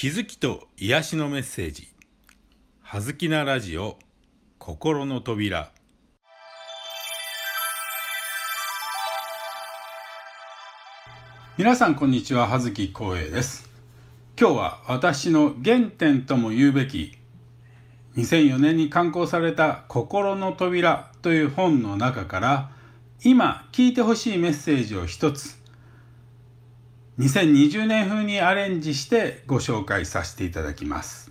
気づきと癒しのメッセージ「はずきなラジオ心の扉」皆さんこんにちは。葉月光栄です。今日は私の原点とも言うべき2004年に刊行された「心の扉」という本の中から今聞いてほしいメッセージを一つ2020年風にアレンジしてご紹介させていただきます。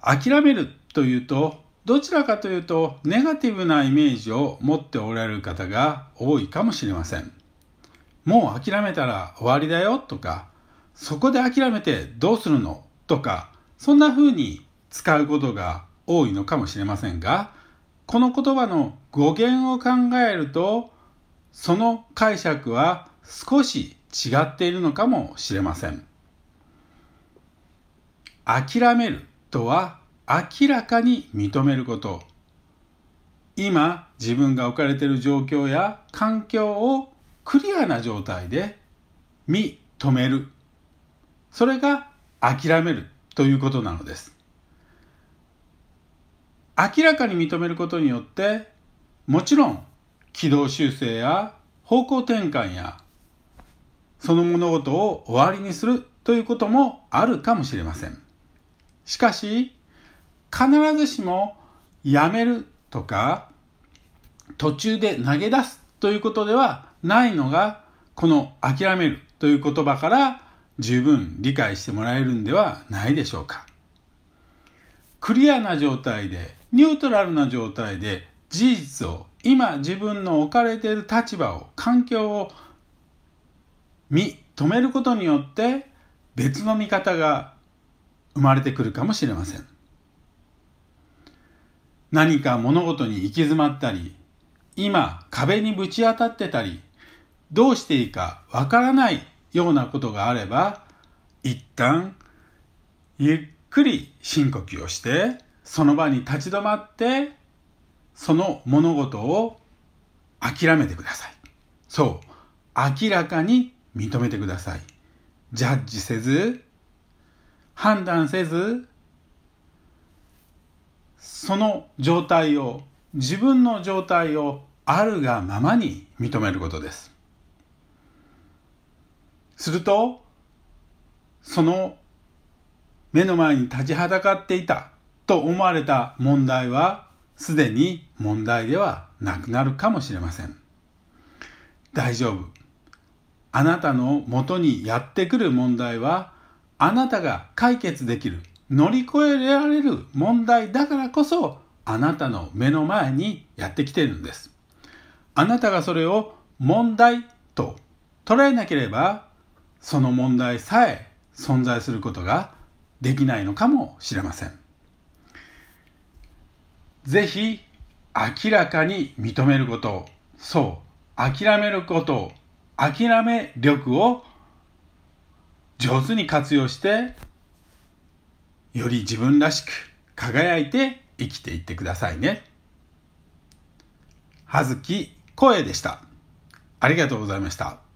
諦めるというとどちらかというとネガティブなイメージを持っておられる方が多いかもしれません。もう諦めたら終わりだよとかそこで諦めてどうするのとかそんな風に使うことが多いのかもしれませんがこの言葉の語源を考えるとその解釈は少し違っているのかもしれません。諦めるとは明らかに認めること。今自分が置かれている状況や環境をクリアな状態で認める。それが諦めるということなのです。明らかに認めることによってもちろん軌道修正や方向転換やその物事を終わりにするということもあるかもしれません。しかし、必ずしもやめるとか途中で投げ出すということではないのがこの諦めるという言葉から十分理解してもらえるんではないでしょうか。クリアな状態でニュートラルな状態で事実を今自分の置かれている立場を環境を認めることによって別の見方が生まれてくるかもしれません。何か物事に行き詰まったり今壁にぶち当たってたりどうしていいかわからないようなことがあれば一旦ゆっくり深呼吸をしてその場に立ち止まってその物事を諦めてください。そう明らかに認めてください。ジャッジせず、判断せず、その状態を、自分の状態をあるがままに認めることです。すると、その目の前に立ちはだかっていたと思われた問題はすでに問題ではなくなるかもしれません。大丈夫。あなたのもとにやってくる問題はあなたが解決できる乗り越えられる問題だからこそあなたの目の前にやってきているんです。あなたがそれを問題と捉えなければその問題さえ存在することができないのかもしれません。ぜひ明らかに認めることそう諦めること諦め力を上手に活用してより自分らしく輝いて生きていってくださいね。葉月声でした。ありがとうございました。